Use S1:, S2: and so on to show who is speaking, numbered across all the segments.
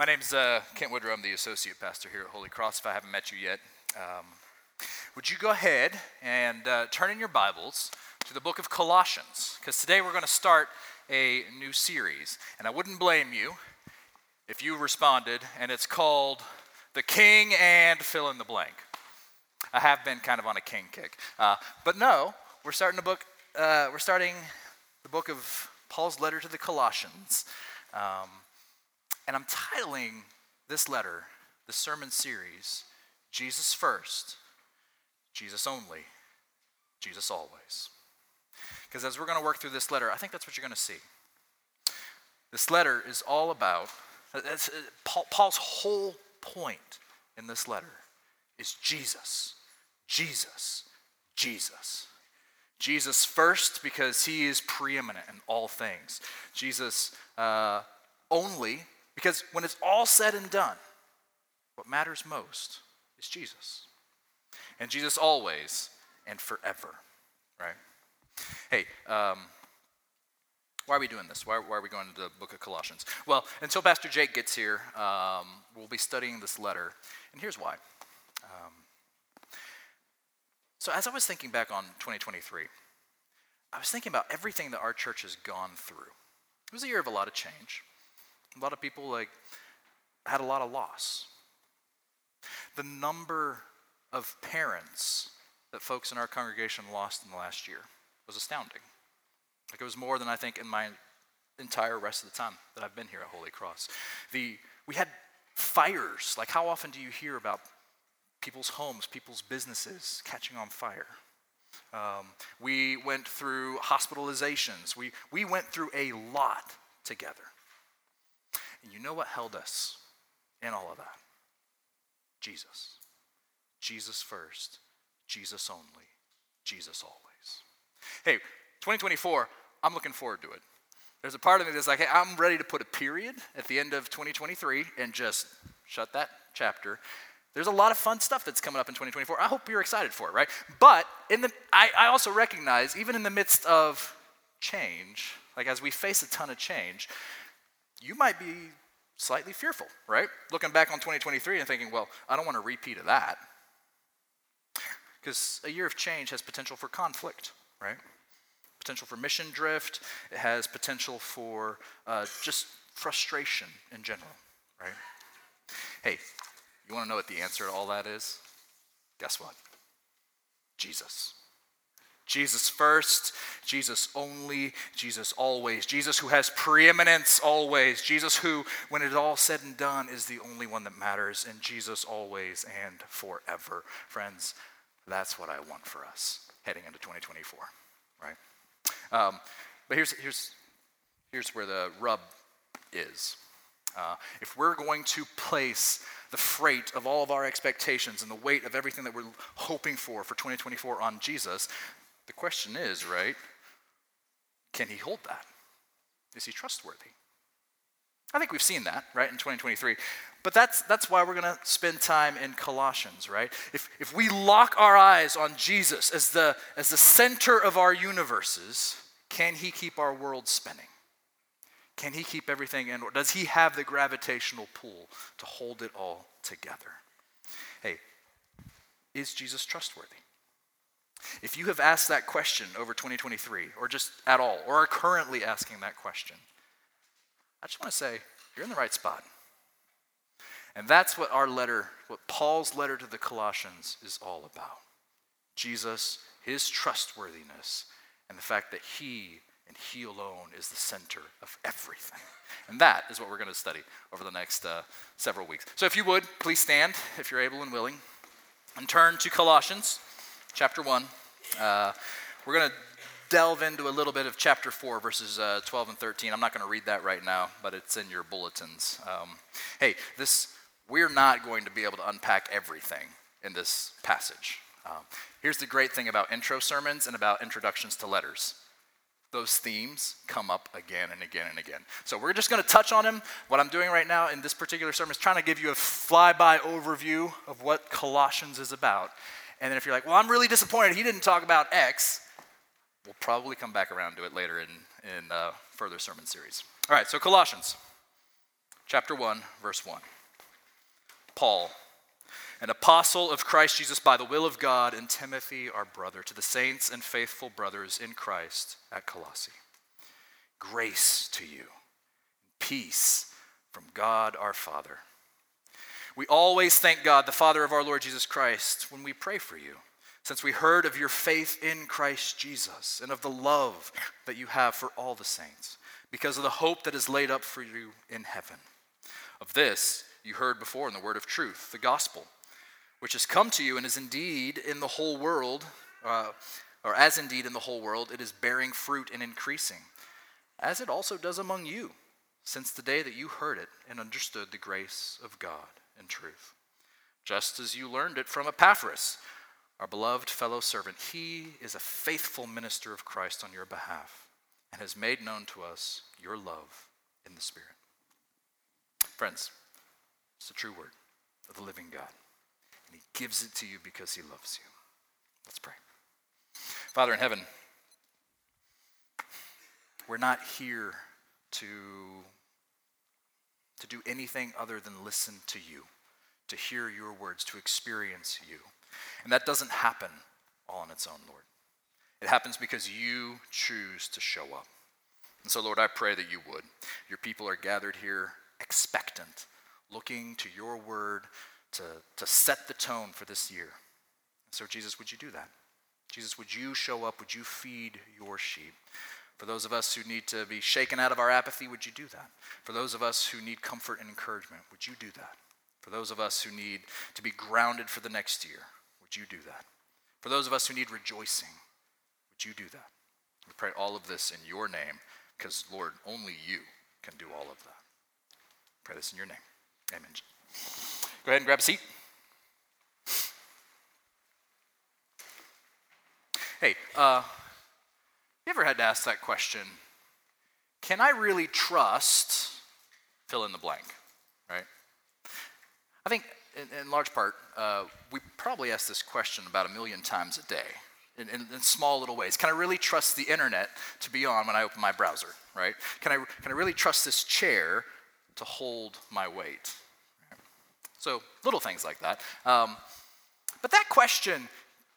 S1: My name's uh, Kent Woodrow. I'm the associate pastor here at Holy Cross. If I haven't met you yet, um, would you go ahead and uh, turn in your Bibles to the book of Colossians? Because today we're going to start a new series. And I wouldn't blame you if you responded, and it's called The King and Fill in the Blank. I have been kind of on a king kick. Uh, but no, we're starting the book, uh, we're starting the book of Paul's letter to the Colossians. Um, and I'm titling this letter, the sermon series, Jesus First, Jesus Only, Jesus Always. Because as we're going to work through this letter, I think that's what you're going to see. This letter is all about, Paul's whole point in this letter is Jesus, Jesus, Jesus. Jesus first because he is preeminent in all things. Jesus uh, only because when it's all said and done, what matters most is Jesus. And Jesus always and forever, right? Hey, um, why are we doing this? Why, why, are we going to the book of Colossians? Well, until Pastor Jake gets here, um, we'll be studying this letter. And here's why. Um, so, as I was thinking back on 2023, I was thinking about everything that our church has gone through. It was a year of a lot of change. A lot of people like had a lot of loss. The number of parents that folks in our congregation lost in the last year was astounding. Like it was more than I think in my entire rest of the time that I've been here at Holy Cross. The we had fires. Like how often do you hear about people's homes, people's businesses catching on fire? Um, we went through hospitalizations. We, we went through a lot together. And you know what held us in all of that? Jesus. Jesus first, Jesus only, Jesus always. Hey, 2024, I'm looking forward to it. There's a part of me that's like, hey, I'm ready to put a period at the end of 2023 and just shut that chapter. There's a lot of fun stuff that's coming up in 2024. I hope you're excited for it, right? But in the, I, I also recognize, even in the midst of change, like as we face a ton of change, you might be slightly fearful, right? Looking back on 2023 and thinking, well, I don't want a repeat of that. Because a year of change has potential for conflict, right? Potential for mission drift, it has potential for uh, just frustration in general, right? Hey, you want to know what the answer to all that is? Guess what? Jesus. Jesus first, Jesus only, Jesus always. Jesus who has preeminence always. Jesus who, when it is all said and done, is the only one that matters. And Jesus always and forever. Friends, that's what I want for us heading into 2024, right? Um, but here's, here's, here's where the rub is. Uh, if we're going to place the freight of all of our expectations and the weight of everything that we're hoping for for 2024 on Jesus, the question is, right, can he hold that? Is he trustworthy? I think we've seen that, right, in 2023. But that's, that's why we're going to spend time in Colossians, right? If, if we lock our eyes on Jesus as the, as the center of our universes, can he keep our world spinning? Can he keep everything in order? Does he have the gravitational pull to hold it all together? Hey, is Jesus trustworthy? If you have asked that question over 2023, or just at all, or are currently asking that question, I just want to say you're in the right spot. And that's what our letter, what Paul's letter to the Colossians is all about Jesus, his trustworthiness, and the fact that he and he alone is the center of everything. And that is what we're going to study over the next uh, several weeks. So if you would, please stand if you're able and willing and turn to Colossians chapter 1. Uh, we're going to delve into a little bit of chapter 4, verses uh, 12 and 13. I'm not going to read that right now, but it's in your bulletins. Um, hey, this we're not going to be able to unpack everything in this passage. Um, here's the great thing about intro sermons and about introductions to letters those themes come up again and again and again. So we're just going to touch on them. What I'm doing right now in this particular sermon is trying to give you a flyby overview of what Colossians is about. And then if you're like, well, I'm really disappointed he didn't talk about X, we'll probably come back around to it later in, in uh, further sermon series. All right, so Colossians chapter 1, verse 1. Paul, an apostle of Christ Jesus by the will of God, and Timothy, our brother, to the saints and faithful brothers in Christ at Colossae. Grace to you, peace from God our Father. We always thank God, the Father of our Lord Jesus Christ, when we pray for you since we heard of your faith in Christ Jesus and of the love that you have for all the saints, because of the hope that is laid up for you in heaven. Of this you heard before in the word of truth, the gospel, which has come to you and is indeed in the whole world, uh, or as indeed in the whole world, it is bearing fruit and increasing, as it also does among you, since the day that you heard it and understood the grace of God in truth. Just as you learned it from Epaphras our beloved fellow servant. He is a faithful minister of Christ on your behalf and has made known to us your love in the Spirit. Friends, it's the true word of the living God, and He gives it to you because He loves you. Let's pray. Father in heaven, we're not here to, to do anything other than listen to you, to hear your words, to experience you. And that doesn't happen all on its own, Lord. It happens because you choose to show up. And so, Lord, I pray that you would. Your people are gathered here expectant, looking to your word to, to set the tone for this year. So, Jesus, would you do that? Jesus, would you show up? Would you feed your sheep? For those of us who need to be shaken out of our apathy, would you do that? For those of us who need comfort and encouragement, would you do that? For those of us who need to be grounded for the next year, would you do that? For those of us who need rejoicing, would you do that? We pray all of this in your name because, Lord, only you can do all of that. Pray this in your name. Amen. Go ahead and grab a seat. Hey, uh, you ever had to ask that question? Can I really trust fill in the blank, right? I think in, in large part, uh, we probably ask this question about a million times a day in, in, in, small little ways. Can I really trust the internet to be on when I open my browser, right? Can I, can I really trust this chair to hold my weight? So little things like that. Um, but that question,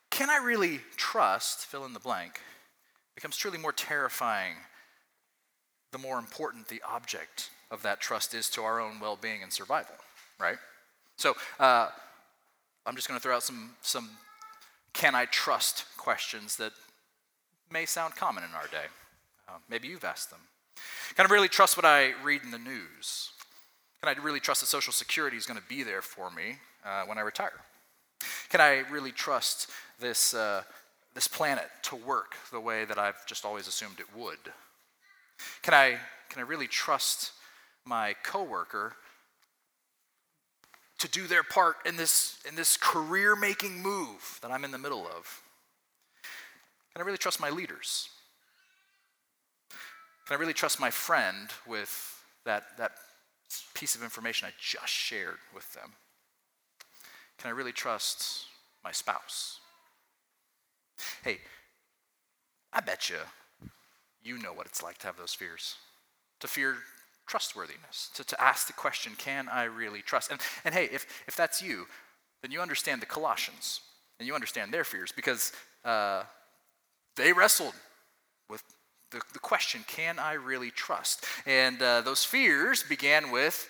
S1: can I really trust, fill in the blank, becomes truly more terrifying the more important the object of that trust is to our own well being and survival, right? So uh, I'm just going to throw out some, some can I trust questions that may sound common in our day. Uh, maybe you've asked them. Can I really trust what I read in the news? Can I really trust that Social Security is going to be there for me uh, when I retire? Can I really trust this, uh, this planet to work the way that I've just always assumed it would? Can I, can I really trust my coworker to do their part in this, in this career making move that I'm in the middle of? Can I really trust my leaders? Can I really trust my friend with that, that piece of information I just shared with them? Can I really trust my spouse? Hey, I bet you you know what it's like to have those fears. To fear trustworthiness, to, to ask the question, can I really trust? And, and hey, if, if that's you, then you understand the Colossians and you understand their fears because uh, they wrestled with the, the question, can I really trust? And uh, those fears began with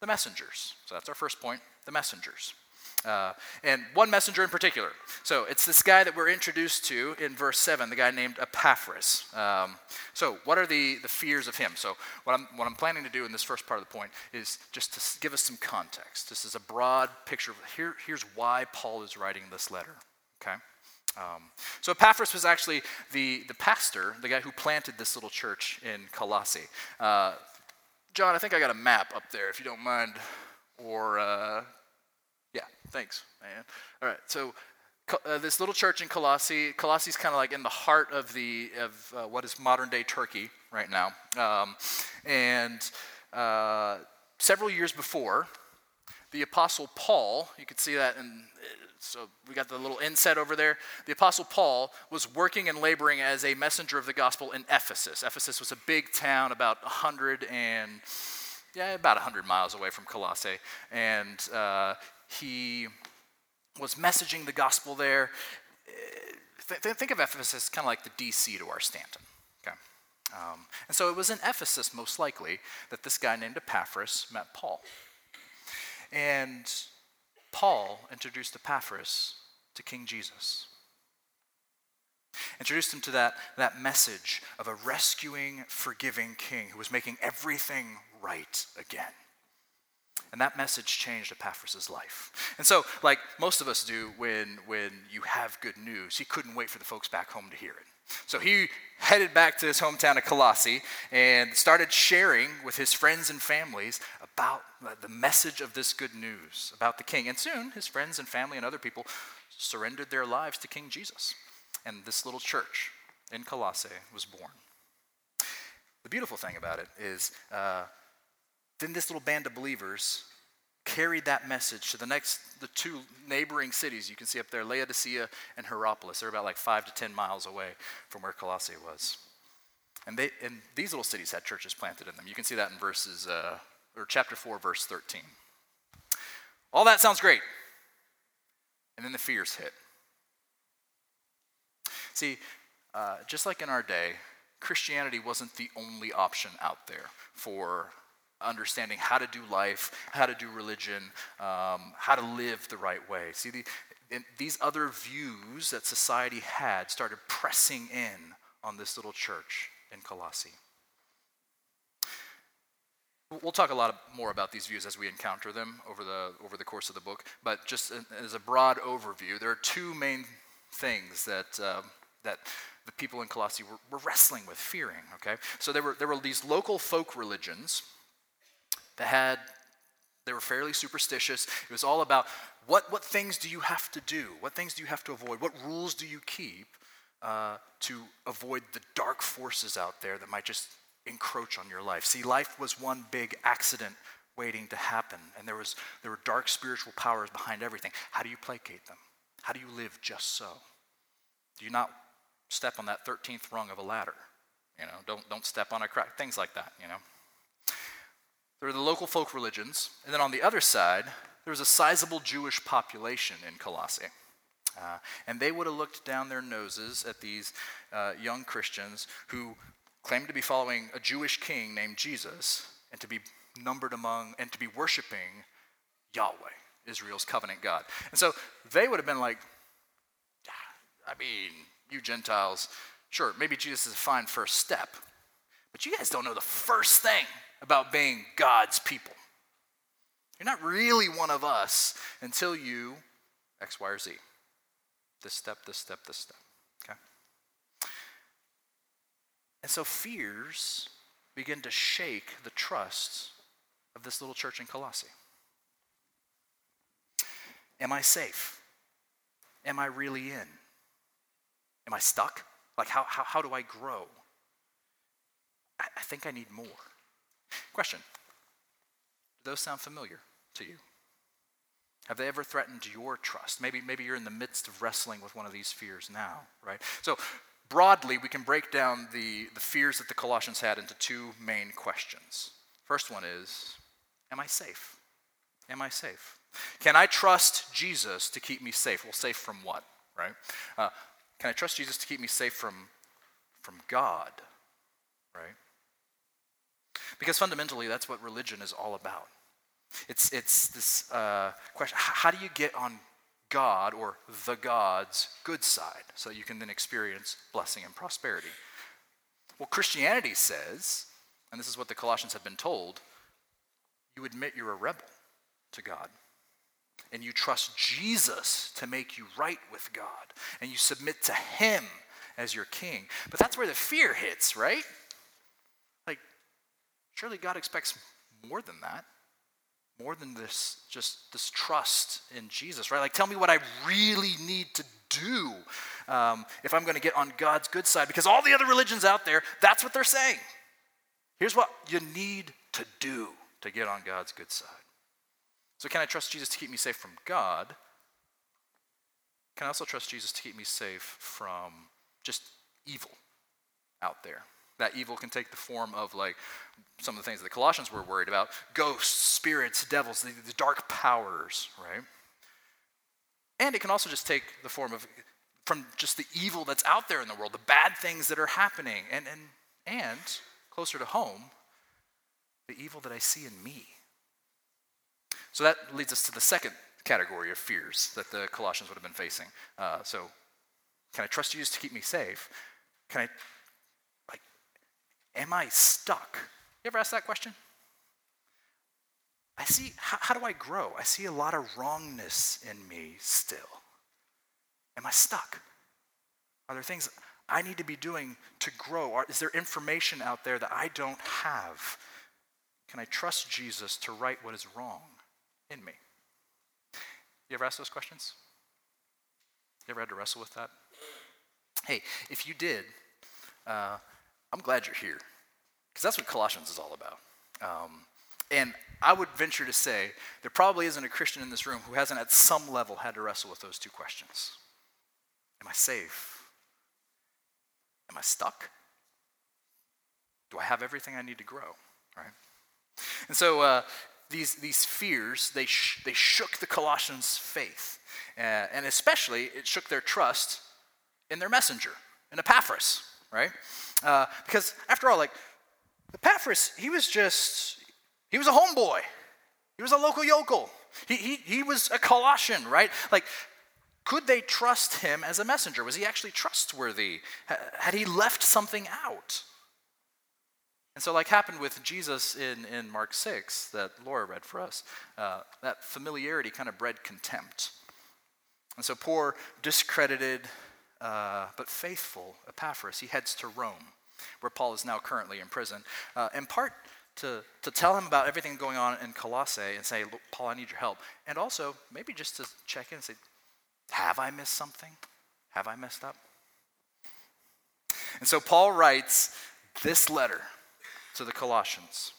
S1: the messengers. So that's our first point the messengers. Uh, and one messenger in particular. So it's this guy that we're introduced to in verse 7, the guy named Epaphras. Um, so, what are the, the fears of him? So, what I'm, what I'm planning to do in this first part of the point is just to give us some context. This is a broad picture. Here, here's why Paul is writing this letter. Okay? Um, so, Epaphras was actually the, the pastor, the guy who planted this little church in Colossae. Uh, John, I think I got a map up there, if you don't mind. Or uh, thanks, man. All right, so uh, this little church in Colossae, Colossae is kind of like in the heart of the of uh, what is modern day Turkey right now, um, and uh, several years before, the apostle Paul, you can see that in. So we got the little inset over there. The apostle Paul was working and laboring as a messenger of the gospel in Ephesus. Ephesus was a big town, about 100 and yeah, about 100 miles away from Colossae. And uh, he was messaging the gospel there. Th- think of Ephesus kind of like the DC to our Stanton. Okay? Um, and so it was in Ephesus, most likely, that this guy named Epaphras met Paul. And Paul introduced Epaphras to King Jesus. Introduced him to that, that message of a rescuing, forgiving king who was making everything right again. And that message changed Epaphras' life. And so, like most of us do when, when you have good news, he couldn't wait for the folks back home to hear it. So he headed back to his hometown of Colossae and started sharing with his friends and families about the message of this good news about the king. And soon, his friends and family and other people surrendered their lives to King Jesus. And this little church in Colossae was born. The beautiful thing about it is uh, then this little band of believers carried that message to the next, the two neighboring cities you can see up there, Laodicea and Hierapolis. They're about like five to ten miles away from where Colossae was. And, they, and these little cities had churches planted in them. You can see that in verses, uh, or chapter 4, verse 13. All that sounds great. And then the fears hit. See, uh, just like in our day, Christianity wasn't the only option out there for understanding how to do life, how to do religion, um, how to live the right way. See, the, these other views that society had started pressing in on this little church in Colossae. We'll talk a lot more about these views as we encounter them over the, over the course of the book, but just as a broad overview, there are two main things that, uh, that the people in Colossae were, were wrestling with, fearing, okay? So there were, there were these local folk religions that had they were fairly superstitious. It was all about what, what things do you have to do? What things do you have to avoid? What rules do you keep uh, to avoid the dark forces out there that might just encroach on your life? See, life was one big accident waiting to happen, and there, was, there were dark spiritual powers behind everything. How do you placate them? How do you live just so? Do you not step on that 13th rung of a ladder? You know, don't, don't step on a crack, things like that, you know. There were the local folk religions, and then on the other side, there was a sizable Jewish population in Colossae. Uh, and they would have looked down their noses at these uh, young Christians who claimed to be following a Jewish king named Jesus and to be numbered among and to be worshiping Yahweh, Israel's covenant God. And so they would have been like, I mean, you Gentiles, sure, maybe Jesus is a fine first step, but you guys don't know the first thing about being God's people. You're not really one of us until you X, Y, or Z. This step, this step, this step. Okay? And so fears begin to shake the trust of this little church in Colossae. Am I safe? Am I really in? Am I stuck? Like, how, how, how do I grow? I, I think I need more. Question Do those sound familiar to you? Have they ever threatened your trust? Maybe, maybe you're in the midst of wrestling with one of these fears now, right? So, broadly, we can break down the, the fears that the Colossians had into two main questions. First one is Am I safe? Am I safe? Can I trust Jesus to keep me safe? Well, safe from what, right? Uh, can I trust Jesus to keep me safe from, from God, right? Because fundamentally, that's what religion is all about. It's, it's this uh, question how do you get on God or the God's good side so you can then experience blessing and prosperity? Well, Christianity says, and this is what the Colossians have been told, you admit you're a rebel to God. And you trust Jesus to make you right with God. And you submit to Him as your king. But that's where the fear hits, right? Surely God expects more than that. More than this, just this trust in Jesus, right? Like, tell me what I really need to do um, if I'm going to get on God's good side. Because all the other religions out there, that's what they're saying. Here's what you need to do to get on God's good side. So, can I trust Jesus to keep me safe from God? Can I also trust Jesus to keep me safe from just evil out there? That evil can take the form of like some of the things that the Colossians were worried about ghosts, spirits, devils, the, the dark powers, right? And it can also just take the form of from just the evil that's out there in the world, the bad things that are happening, and, and, and closer to home, the evil that I see in me. So that leads us to the second category of fears that the Colossians would have been facing. Uh, so, can I trust Jesus to keep me safe? Can I, am I stuck? You ever ask that question? I see, how, how do I grow? I see a lot of wrongness in me still. Am I stuck? Are there things I need to be doing to grow? Are, is there information out there that I don't have? Can I trust Jesus to right what is wrong in me? You ever ask those questions? You ever had to wrestle with that? Hey, if you did, uh, I'm glad you're here because that's what Colossians is all about. Um, and I would venture to say there probably isn't a Christian in this room who hasn't at some level had to wrestle with those two questions Am I safe? Am I stuck? Do I have everything I need to grow? Right? And so uh, these, these fears, they, sh- they shook the Colossians' faith. Uh, and especially, it shook their trust in their messenger, in Epaphras, right? Uh, because after all, like, Epaphras, he was just, he was a homeboy. He was a local yokel. He, he, he was a Colossian, right? Like, could they trust him as a messenger? Was he actually trustworthy? Had he left something out? And so, like happened with Jesus in, in Mark 6 that Laura read for us, uh, that familiarity kind of bred contempt. And so, poor, discredited, uh, but faithful Epaphras, he heads to Rome, where Paul is now currently in prison, uh, in part to, to tell him about everything going on in Colossae and say, Look, Paul, I need your help. And also, maybe just to check in and say, have I missed something? Have I messed up? And so Paul writes this letter to the Colossians,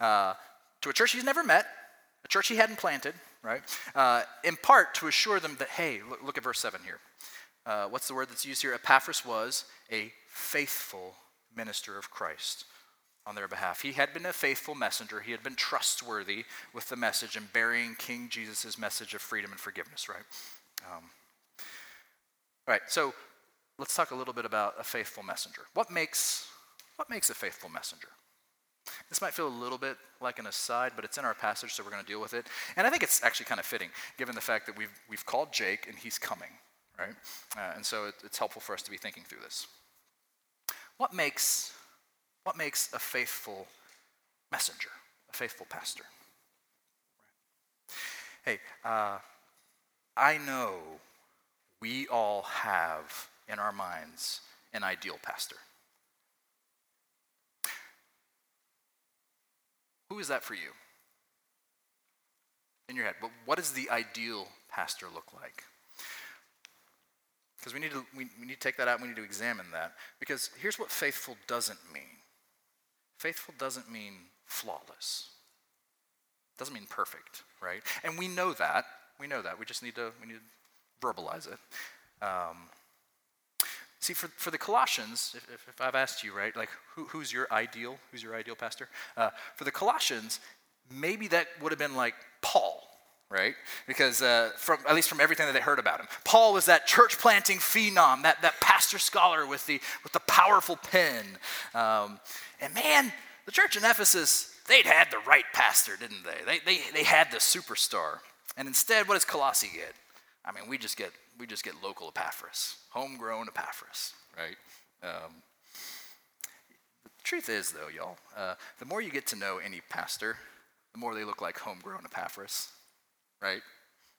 S1: uh, to a church he's never met, a church he hadn't planted, right? Uh, in part to assure them that, hey, look, look at verse 7 here. Uh, what's the word that's used here? Epaphras was a faithful minister of Christ on their behalf. He had been a faithful messenger. He had been trustworthy with the message and bearing King Jesus' message of freedom and forgiveness, right? Um, all right, so let's talk a little bit about a faithful messenger. What makes, what makes a faithful messenger? This might feel a little bit like an aside, but it's in our passage, so we're going to deal with it. And I think it's actually kind of fitting, given the fact that we've, we've called Jake and he's coming, right? Uh, and so it, it's helpful for us to be thinking through this. What makes, what makes a faithful messenger, a faithful pastor? Hey, uh, I know we all have in our minds an ideal pastor. Who is that for you? In your head, but what does the ideal pastor look like? Because we need to we, we need to take that out. We need to examine that. Because here's what faithful doesn't mean. Faithful doesn't mean flawless. Doesn't mean perfect, right? And we know that. We know that. We just need to we need to verbalize it. Um, see, for, for the Colossians, if, if, I've asked you, right, like who, who's your ideal? Who's your ideal pastor? Uh, for the Colossians, maybe that would have been like Paul, right? Because uh, from at least from everything that they heard about him, Paul was that church planting phenom, that, that pastor scholar with the with the powerful pen. Um, and man, the church in Ephesus, they'd had the right pastor, didn't they? They they they had the superstar. And instead, what does Colossae get? I mean, we just get we just get local Epaphras, homegrown Epaphras, right? Um, the truth is, though, y'all, uh, the more you get to know any pastor, the more they look like homegrown Epaphras, right?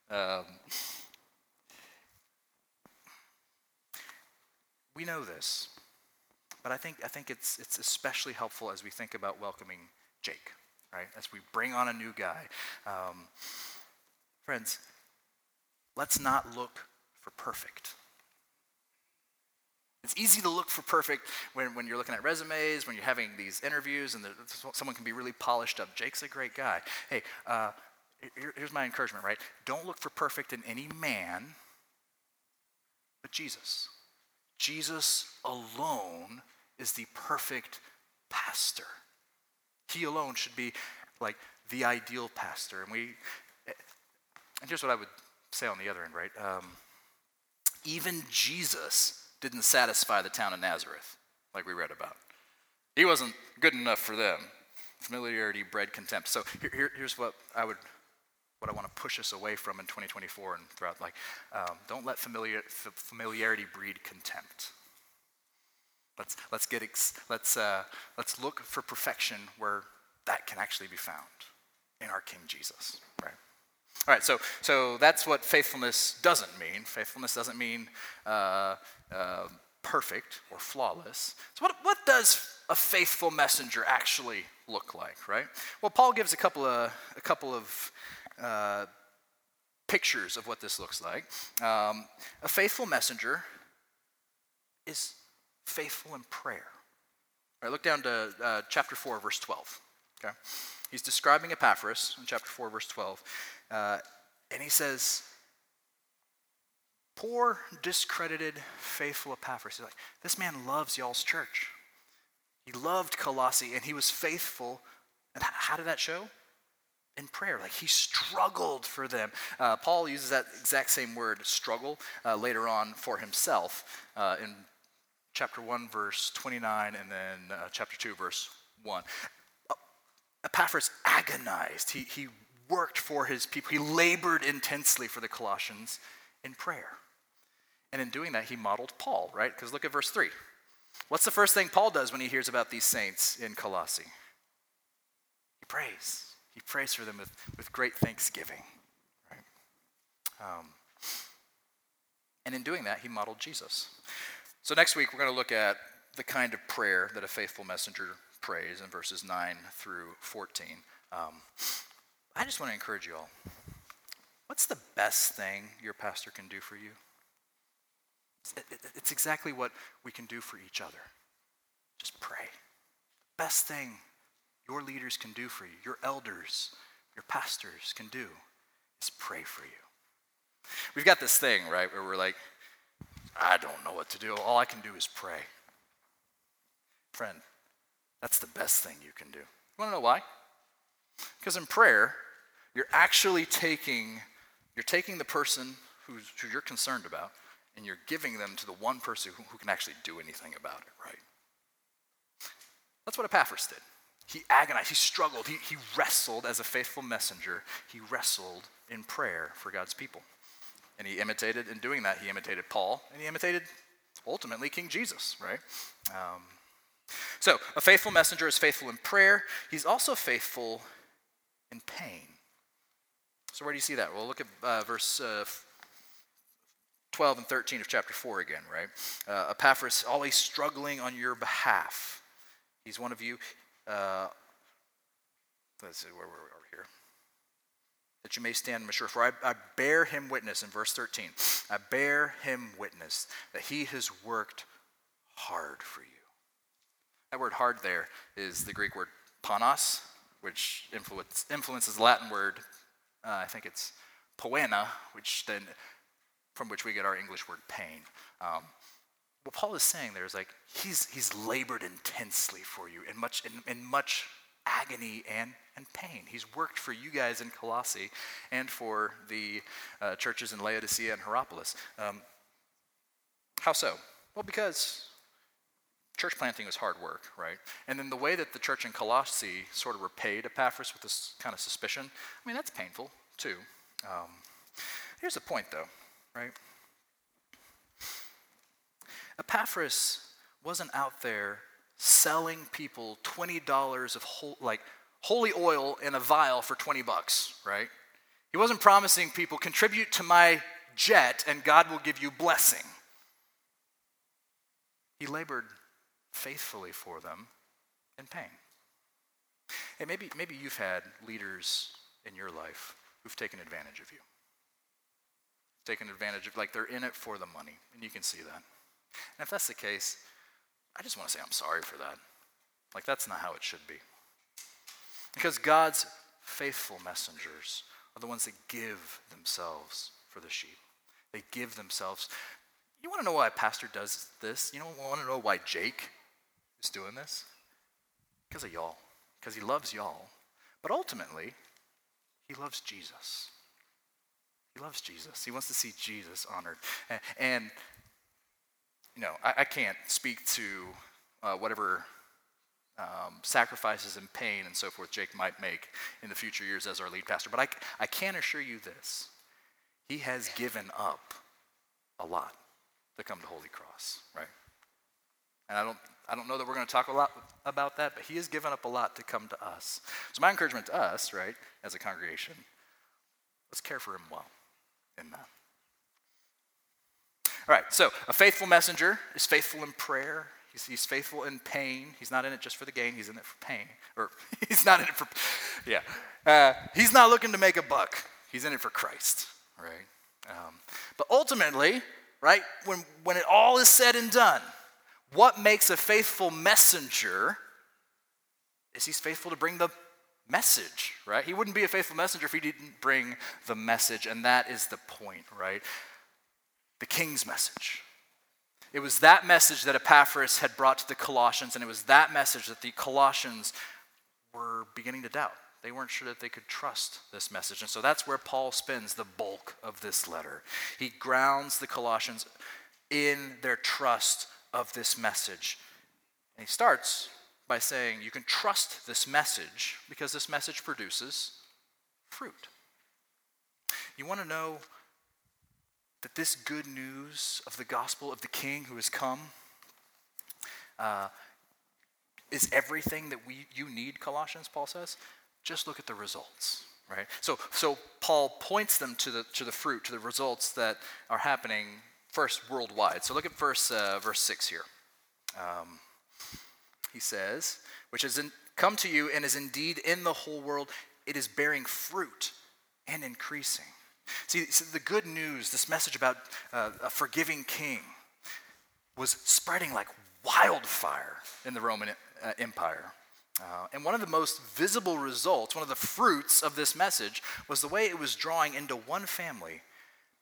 S1: Um, we know this, but I think I think it's it's especially helpful as we think about welcoming Jake, right? As we bring on a new guy, um, friends. Let's not look for perfect. It's easy to look for perfect when, when you're looking at resumes, when you're having these interviews, and the, someone can be really polished up. Jake's a great guy. Hey, uh, here, here's my encouragement, right? Don't look for perfect in any man, but Jesus. Jesus alone is the perfect pastor. He alone should be like the ideal pastor. And we, and here's what I would say on the other end, right? Um, even Jesus didn't satisfy the town of Nazareth, like we read about. He wasn't good enough for them. Familiarity bred contempt. So here, here, here's what I would, what I want to push us away from in 2024 and throughout. Like, um, don't let familiar, familiarity breed contempt. Let's let's get ex, let's uh, let's look for perfection where that can actually be found in our King Jesus. Right. All right, so, so that's what faithfulness doesn't mean. Faithfulness doesn't mean uh, uh, perfect or flawless. So, what, what does a faithful messenger actually look like, right? Well, Paul gives a couple of, a couple of uh, pictures of what this looks like. Um, a faithful messenger is faithful in prayer. All right, look down to uh, chapter 4, verse 12. Okay? He's describing Epaphras in chapter 4, verse 12. Uh, and he says, Poor, discredited, faithful Epaphras. He's like, this man loves y'all's church. He loved Colossae and he was faithful. And how did that show? In prayer. Like he struggled for them. Uh, Paul uses that exact same word, struggle, uh, later on for himself uh, in chapter 1, verse 29, and then uh, chapter 2, verse 1. Uh, Epaphras agonized. He, he worked for his people. He labored intensely for the Colossians in prayer. And in doing that, he modeled Paul, right? Because look at verse 3. What's the first thing Paul does when he hears about these saints in Colossae? He prays. He prays for them with, with great thanksgiving. Right? Um, and in doing that, he modeled Jesus. So next week, we're going to look at the kind of prayer that a faithful messenger prays in verses 9 through 14. Um, I just want to encourage you all. What's the best thing your pastor can do for you? It's exactly what we can do for each other. Just pray. Best thing your leaders can do for you, your elders, your pastors can do, is pray for you. We've got this thing, right, where we're like, I don't know what to do. All I can do is pray. Friend, that's the best thing you can do. You want to know why? Because in prayer, you're actually taking, you're taking the person who you're concerned about and you're giving them to the one person who, who can actually do anything about it, right? That's what Epaphras did. He agonized, he struggled, he, he wrestled as a faithful messenger. He wrestled in prayer for God's people. And he imitated, in doing that, he imitated Paul, and he imitated ultimately King Jesus, right? Um, so, a faithful messenger is faithful in prayer. He's also faithful in pain. So, where do you see that? Well, look at uh, verse uh, 12 and 13 of chapter 4 again, right? Uh, Epaphras always struggling on your behalf. He's one of you. Uh, let's see, where were we over here? That you may stand mature. For I, I bear him witness in verse 13. I bear him witness that he has worked hard for you. That word hard there is the Greek word ponos, which influence, influences the Latin word, uh, I think it's poena, which then from which we get our English word pain. Um, what Paul is saying there is like he's he's labored intensely for you in much in, in much agony and, and pain. He's worked for you guys in Colossae and for the uh, churches in Laodicea and Hierapolis. Um, how so? Well, because church planting was hard work, right? And then the way that the church in Colossae sort of repaid Epaphras with this kind of suspicion, I mean, that's painful too. Um, here's the point, though right? Epaphras wasn't out there selling people $20 of whole, like holy oil in a vial for 20 bucks, right? He wasn't promising people contribute to my jet and God will give you blessing. He labored faithfully for them in pain. Hey, maybe, maybe you've had leaders in your life who've taken advantage of you taken advantage of, like they're in it for the money, and you can see that. And if that's the case, I just want to say I'm sorry for that. Like, that's not how it should be. Because God's faithful messengers are the ones that give themselves for the sheep. They give themselves. You want to know why a pastor does this? You know, want to know why Jake is doing this? Because of y'all, because he loves y'all. But ultimately, he loves Jesus. He loves Jesus. He wants to see Jesus honored. And, and you know, I, I, can't speak to uh, whatever um, sacrifices and pain and so forth Jake might make in the future years as our lead pastor, but I, I can assure you this. He has given up a lot to come to Holy Cross, right? And I don't, I don't know that we're going to talk a lot about that, but he has given up a lot to come to us. So my encouragement to us, right, as a congregation, let's care for him well in that. All right, so a faithful messenger is faithful in prayer. He's, he's, faithful in pain. He's not in it just for the gain, he's in it for pain. Or he's not in it for, yeah. Uh, he's not looking to make a buck, he's in it for Christ, right? Um, but ultimately, right, when, when it all is said and done, what makes a faithful messenger is he's faithful to bring the message, right? He wouldn't be a faithful messenger if he didn't bring the message, and that is the point, right? The king's message. It was that message that Epaphras had brought to the Colossians, and it was that message that the Colossians were beginning to doubt. They weren't sure that they could trust this message. And so that's where Paul spends the bulk of this letter. He grounds the Colossians in their trust of this message. And he starts by saying, You can trust this message because this message produces fruit. You want to know that this good news of the gospel of the King who has come uh, is everything that we, you need, Colossians, Paul says? Just look at the results, right? So, so Paul points them to the, to the fruit, to the results that are happening first worldwide. So look at verse, uh, verse 6 here. Um, he says, which has come to you and is indeed in the whole world, it is bearing fruit and increasing. See, the good news, this message about uh, a forgiving king, was spreading like wildfire in the Roman uh, Empire. Uh, and one of the most visible results, one of the fruits of this message, was the way it was drawing into one family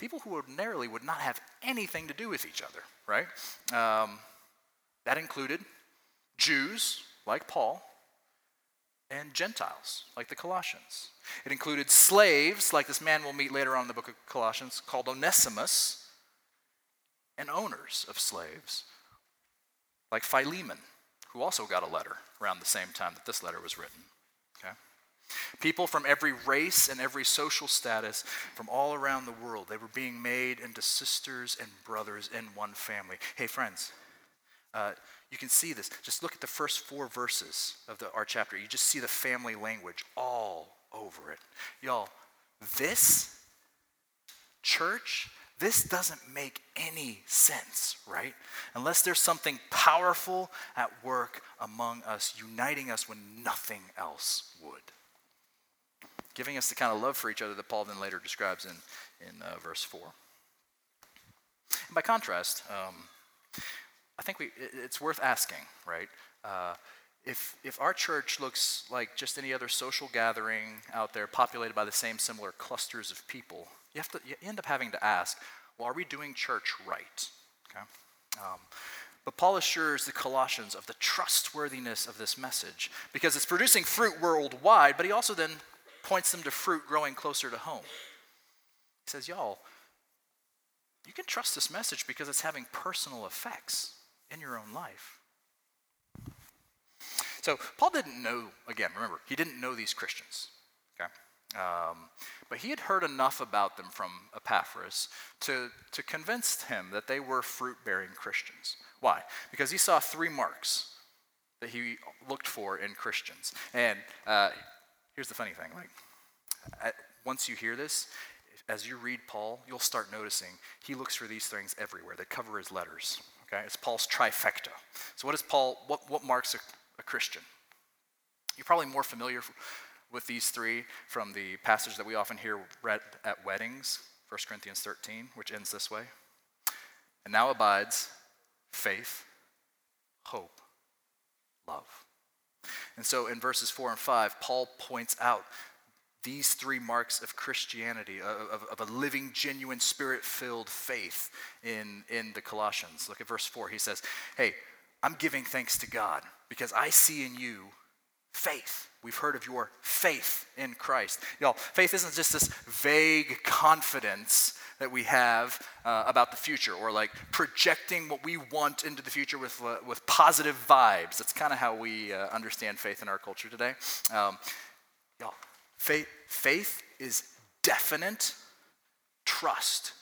S1: people who ordinarily would not have anything to do with each other, right? Um, that included Jews, like Paul, and Gentiles, like the Colossians. It included slaves, like this man we'll meet later on in the book of Colossians, called Onesimus, and owners of slaves, like Philemon, who also got a letter around the same time that this letter was written. Okay? People from every race and every social status from all around the world, they were being made into sisters and brothers in one family. Hey, friends, uh, you can see this. Just look at the first four verses of the, our chapter. You just see the family language all over it. Y'all, this church, this doesn't make any sense, right? Unless there's something powerful at work among us, uniting us when nothing else would. Giving us the kind of love for each other that Paul then later describes in, in uh, verse 4. And by contrast, um, I think we, it's worth asking, right? Uh, if, if our church looks like just any other social gathering out there populated by the same similar clusters of people, you, have to, you end up having to ask, well, are we doing church right? Okay? Um, but Paul assures the Colossians of the trustworthiness of this message because it's producing fruit worldwide, but he also then points them to fruit growing closer to home. He says, Y'all, you can trust this message because it's having personal effects in your own life. So Paul didn't know, again, remember, he didn't know these Christians. Okay? Um, but he had heard enough about them from Epaphras to, to convince him that they were fruit bearing Christians. Why? Because he saw three marks that he looked for in Christians. And uh, here's the funny thing like, at, once you hear this, as you read Paul, you'll start noticing he looks for these things everywhere. They cover his letters. Okay, it's Paul's trifecta. So, what is Paul? What, what marks a, a Christian? You're probably more familiar with these three from the passage that we often hear read at weddings, 1 Corinthians 13, which ends this way. And now abides faith, hope, love. And so in verses 4 and 5, Paul points out these three marks of Christianity, of, of, a living, genuine, spirit filled faith in, in the Colossians. Look at verse 4. He says, Hey, I'm giving thanks to God because I see in you faith. We've heard of your faith in Christ. Y'all, faith isn't just this vague confidence that we have uh, about the future or like projecting what we want into the future with, uh, with positive vibes. That's kind of how we uh, understand faith in our culture today. Um, y'all, faith, faith is definite trust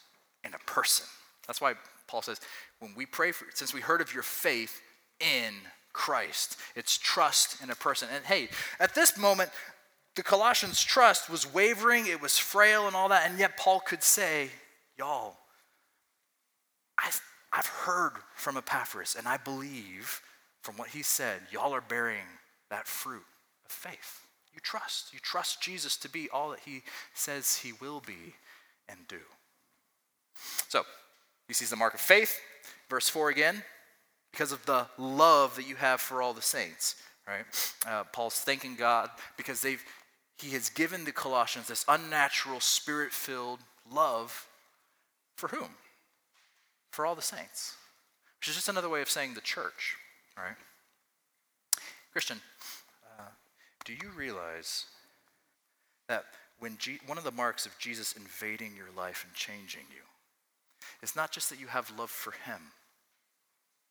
S1: in a person. That's why Paul says, when we pray for, since we heard of your faith in Christ, it's trust in a person. And hey, at this moment, the Colossians' trust was wavering, it was frail and all that, and yet Paul could say, Y'all, I've, I've heard from Epaphras, and I believe from what he said, y'all are bearing that fruit of faith. You trust. You trust Jesus to be all that he says he will be and do. So, he sees the mark of faith. Verse 4 again, because of the love that you have for all the saints, right? Uh, Paul's thanking God because they've he has given the Colossians this unnatural, spirit filled love for whom? For all the saints. Which is just another way of saying the church, right? Christian, do you realize that when one of the marks of Jesus invading your life and changing you is not just that you have love for him,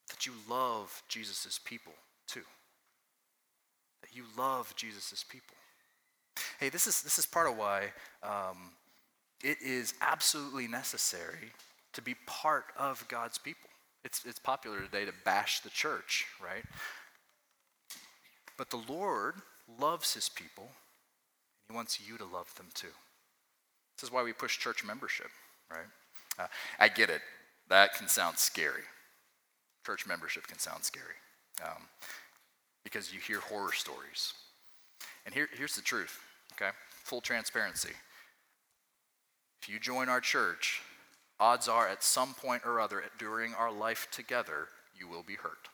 S1: that you love Jesus' people too. That you love Jesus' people. Hey, this is, this is part of why um, it is absolutely necessary to be part of God's people. It's, it's popular today to bash the church, right? But the Lord loves his people, and he wants you to love them too. This is why we push church membership, right? Uh, I get it. That can sound scary. Church membership can sound scary um, because you hear horror stories. And here, here's the truth, okay? Full transparency. If you join our church, odds are at some point or other during our life together, you will be hurt.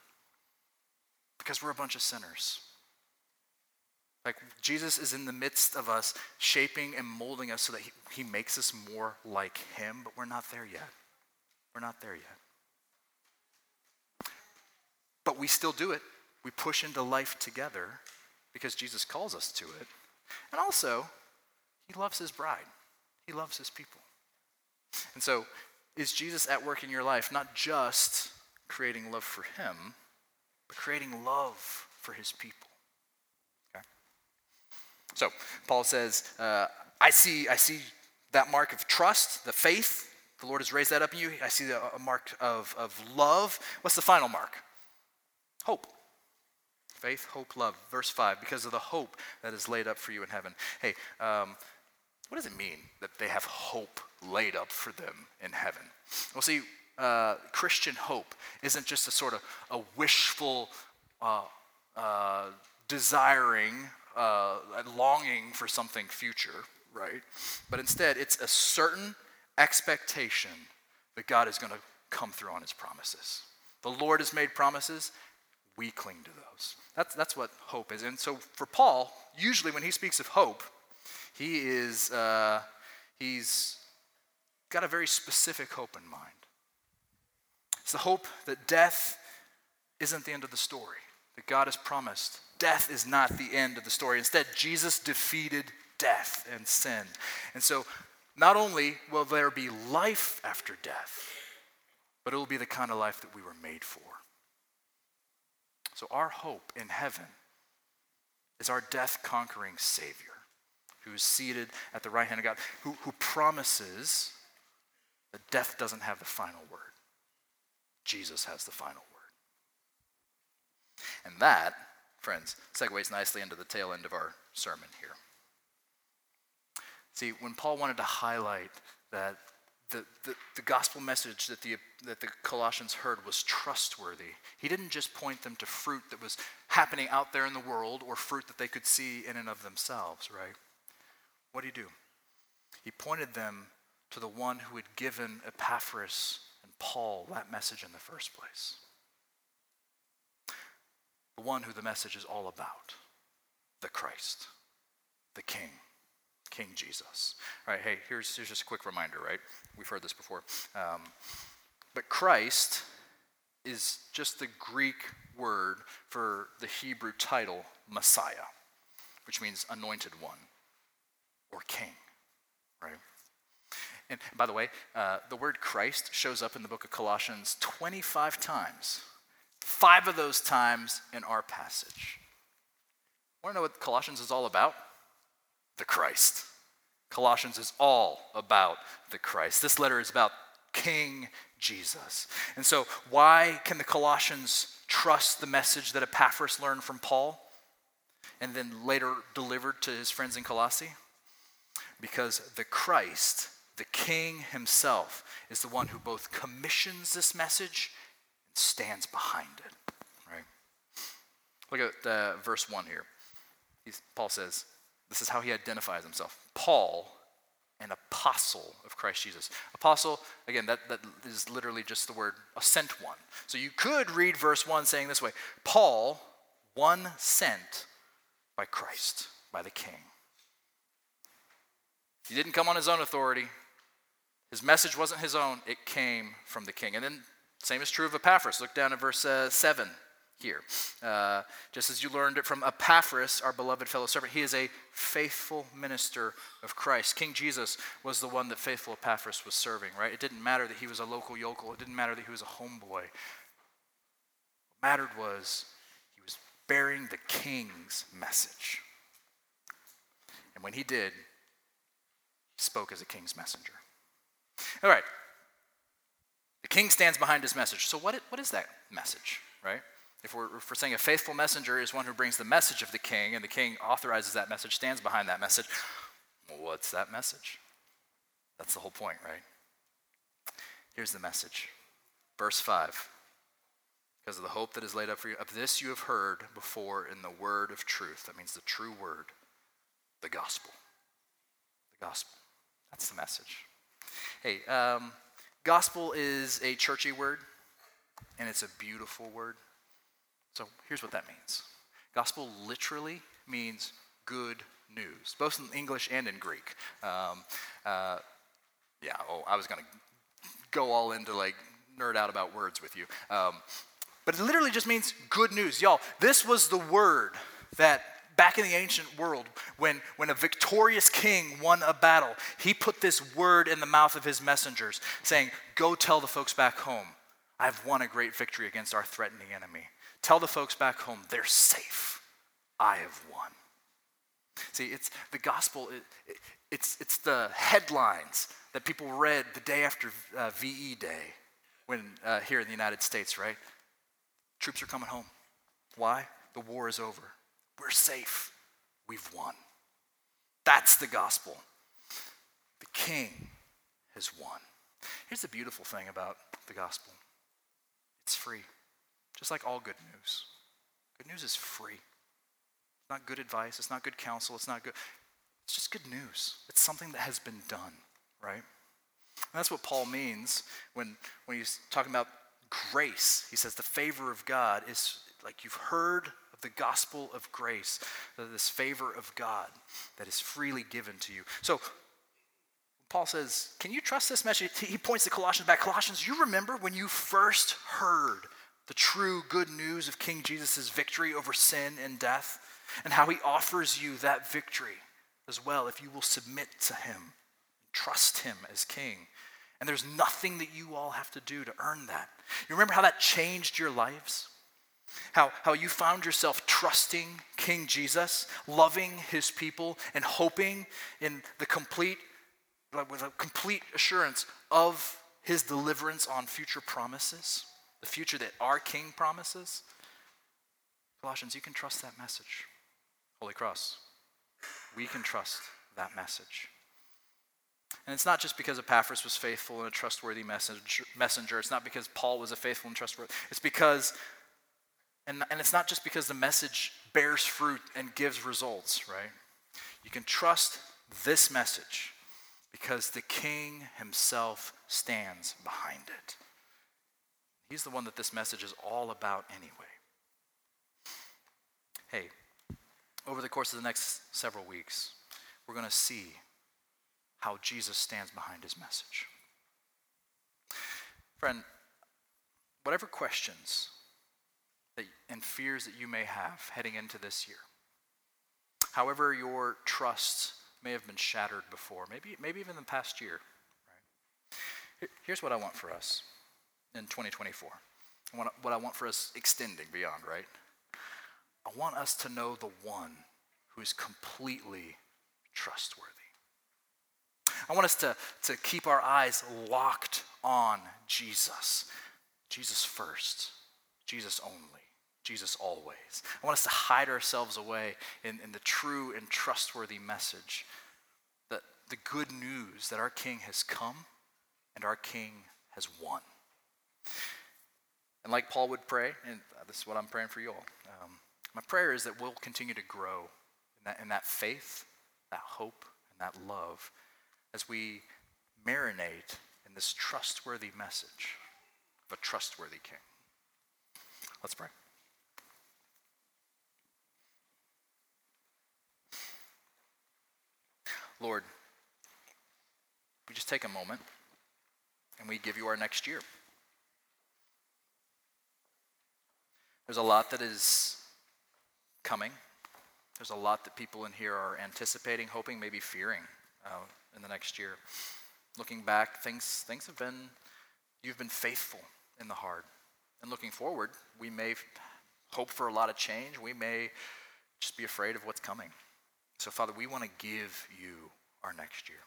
S1: Because we're a bunch of sinners. Like Jesus is in the midst of us, shaping and molding us so that he, he makes us more like him, but we're not there yet. We're not there yet. But we still do it. We push into life together because Jesus calls us to it. And also, he loves his bride. He loves his people. And so, is Jesus at work in your life, not just creating love for him, but creating love for his people? So, Paul says, uh, I, see, I see that mark of trust, the faith. The Lord has raised that up in you. I see the, a mark of, of love. What's the final mark? Hope. Faith, hope, love. Verse 5 because of the hope that is laid up for you in heaven. Hey, um, what does it mean that they have hope laid up for them in heaven? Well, see, uh, Christian hope isn't just a sort of a wishful uh, uh, desiring, uh, longing for something future, right? But instead, it's a certain expectation that God is going to come through on his promises. The Lord has made promises, we cling to those. That's, that's what hope is. And so for Paul, usually when he speaks of hope, he is, uh, he's got a very specific hope in mind. It's the hope that death isn't the end of the story, that God has promised. Death is not the end of the story. Instead, Jesus defeated death and sin. And so, not only will there be life after death, but it will be the kind of life that we were made for. So, our hope in heaven is our death conquering Savior who is seated at the right hand of God, who, who promises that death doesn't have the final word. Jesus has the final word. And that, friends, segues nicely into the tail end of our sermon here. See, when Paul wanted to highlight that the, the, the, gospel message that the, that the Colossians heard was trustworthy. He didn't just point them to fruit that was happening out there in the world or fruit that they could see in and of themselves, right? What did he do? He pointed them to the one who had given Epaphras and Paul that message in the first place. The one who the message is all about the Christ, the King, King Jesus. All right, hey, here's, here's just a quick reminder, right? We've heard this before. Um, but Christ is just the Greek word for the Hebrew title Messiah. which means anointed one or king, right? And by the way, uh, the word Christ shows up in the book of Colossians 25 times. Five of those times in our passage. Want to know what Colossians is all about? The Christ. Colossians is all about the Christ. This letter is about King Jesus. And so, why can the Colossians trust the message that Epaphras learned from Paul and then later delivered to his friends in Colossae? Because the Christ, the King himself, is the one who both commissions this message stands behind it. Right? Look at uh, verse 1 here. He's, Paul says, This is how he identifies himself. Paul, an apostle of Christ Jesus. Apostle, again, that, that is literally just the word a sent one. So you could read verse 1 saying this way Paul, one sent by Christ, by the King. He didn't come on his own authority. His message wasn't his own, it came from the King. And then, same is true of Epaphras. Look down at verse uh, 7 here. Uh, just as you learned it from Epaphras, our beloved fellow servant, he is a faithful minister of Christ. King Jesus was the one that faithful Epaphras was serving, right? It didn't matter that he was a local yokel, it didn't matter that he was a homeboy. What mattered was he was bearing the king's message. And when he did, he spoke as a king's messenger. All right. King stands behind his message. So, what, what is that message, right? If we're, if we're saying a faithful messenger is one who brings the message of the king, and the king authorizes that message, stands behind that message, well, what's that message? That's the whole point, right? Here's the message. Verse 5 Because of the hope that is laid up for you, of this you have heard before in the word of truth. That means the true word, the gospel. The gospel. That's the message. Hey, um, gospel is a churchy word, and it's a beautiful word. So here's what that means gospel literally means good news, both in English and in Greek. Um, uh, yeah, oh, I was going to go all into like nerd out about words with you. Um, but it literally just means good news. Y'all, this was the word that back in the ancient world, when, when a victorious king won a battle, he put this word in the mouth of his messengers, saying, Go tell the folks back home, I've won a great victory against our threatening enemy. Tell the folks back home they're safe. I have won. See, it's the gospel, it, it, it's, it's the headlines that people read the day after uh, VE Day when uh, here in the United States, right? Troops are coming home. Why? The war is over. We're safe. We've won. That's the gospel. The king has won. Here's the beautiful thing about the gospel it's free. Just like all good news. Good news is free. It's not good advice, it's not good counsel, it's not good. It's just good news. It's something that has been done, right? And that's what Paul means when, when he's talking about grace. He says the favor of God is like you've heard the gospel of grace, this favor of God that is freely given to you. So Paul says, Can you trust this message? He points to Colossians back. Colossians, you remember when you first heard the true good news of King Jesus' victory over sin and death, and how he offers you that victory as well if you will submit to him, trust him as king. And there's nothing that you all have to do to earn that. You remember how that changed your lives? How, how you found yourself trusting King Jesus, loving his people, and hoping in the complete, with a complete assurance of his deliverance on future promises? the future that our King promises, Colossians, you can trust that message. Holy Cross, we can trust that message. And it's not just because Epaphras was faithful and a trustworthy messenger. It's not because Paul was a faithful and trustworthy. It's because, and, and it's not just because the message bears fruit and gives results, right? You can trust this message because the king himself stands behind it. He's the one that this message is all about anyway. Hey, over the course of the next several weeks, we're going to see how Jesus stands behind his message. Friend, whatever questions that, and fears that you may have heading into this year, however your trust may have been shattered before, maybe, maybe even the past year. Right? Here's what I want for us in 2024. What I want for us extending beyond, right? I want us to know the one who is completely trustworthy. I want us to, to keep our eyes locked on Jesus. Jesus first, Jesus only, Jesus always. I want us to hide ourselves away in, in the true and trustworthy message that the good news that our King has come and our King has won. And like Paul would pray, and this is what I'm praying for you all. Um, my prayer is that we'll continue to grow in that, in that faith, that hope, and that love as we marinate in this trustworthy message of a trustworthy king. Let's pray. Lord, we just take a moment and we give you our next year. There's a lot that is coming. There's a lot that people in here are anticipating, hoping, maybe fearing uh, in the next year. Looking back, things, things have been, you've been faithful in the hard. And looking forward, we may hope for a lot of change. We may just be afraid of what's coming. So, Father, we want to give you our next year.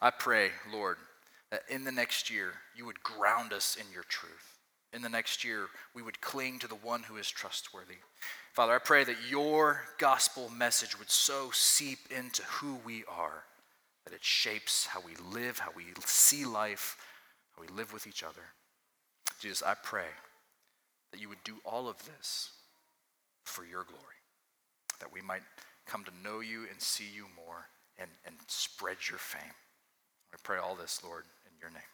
S1: I pray, Lord, that in the next year, you would ground us in your truth. In the next year, we would cling to the one who is trustworthy. Father, I pray that your gospel message would so seep into who we are that it shapes how we live, how we see life, how we live with each other. Jesus, I pray that you would do all of this for your glory, that we might come to know you and see you more and, and spread your fame. I pray all this, Lord, in your name.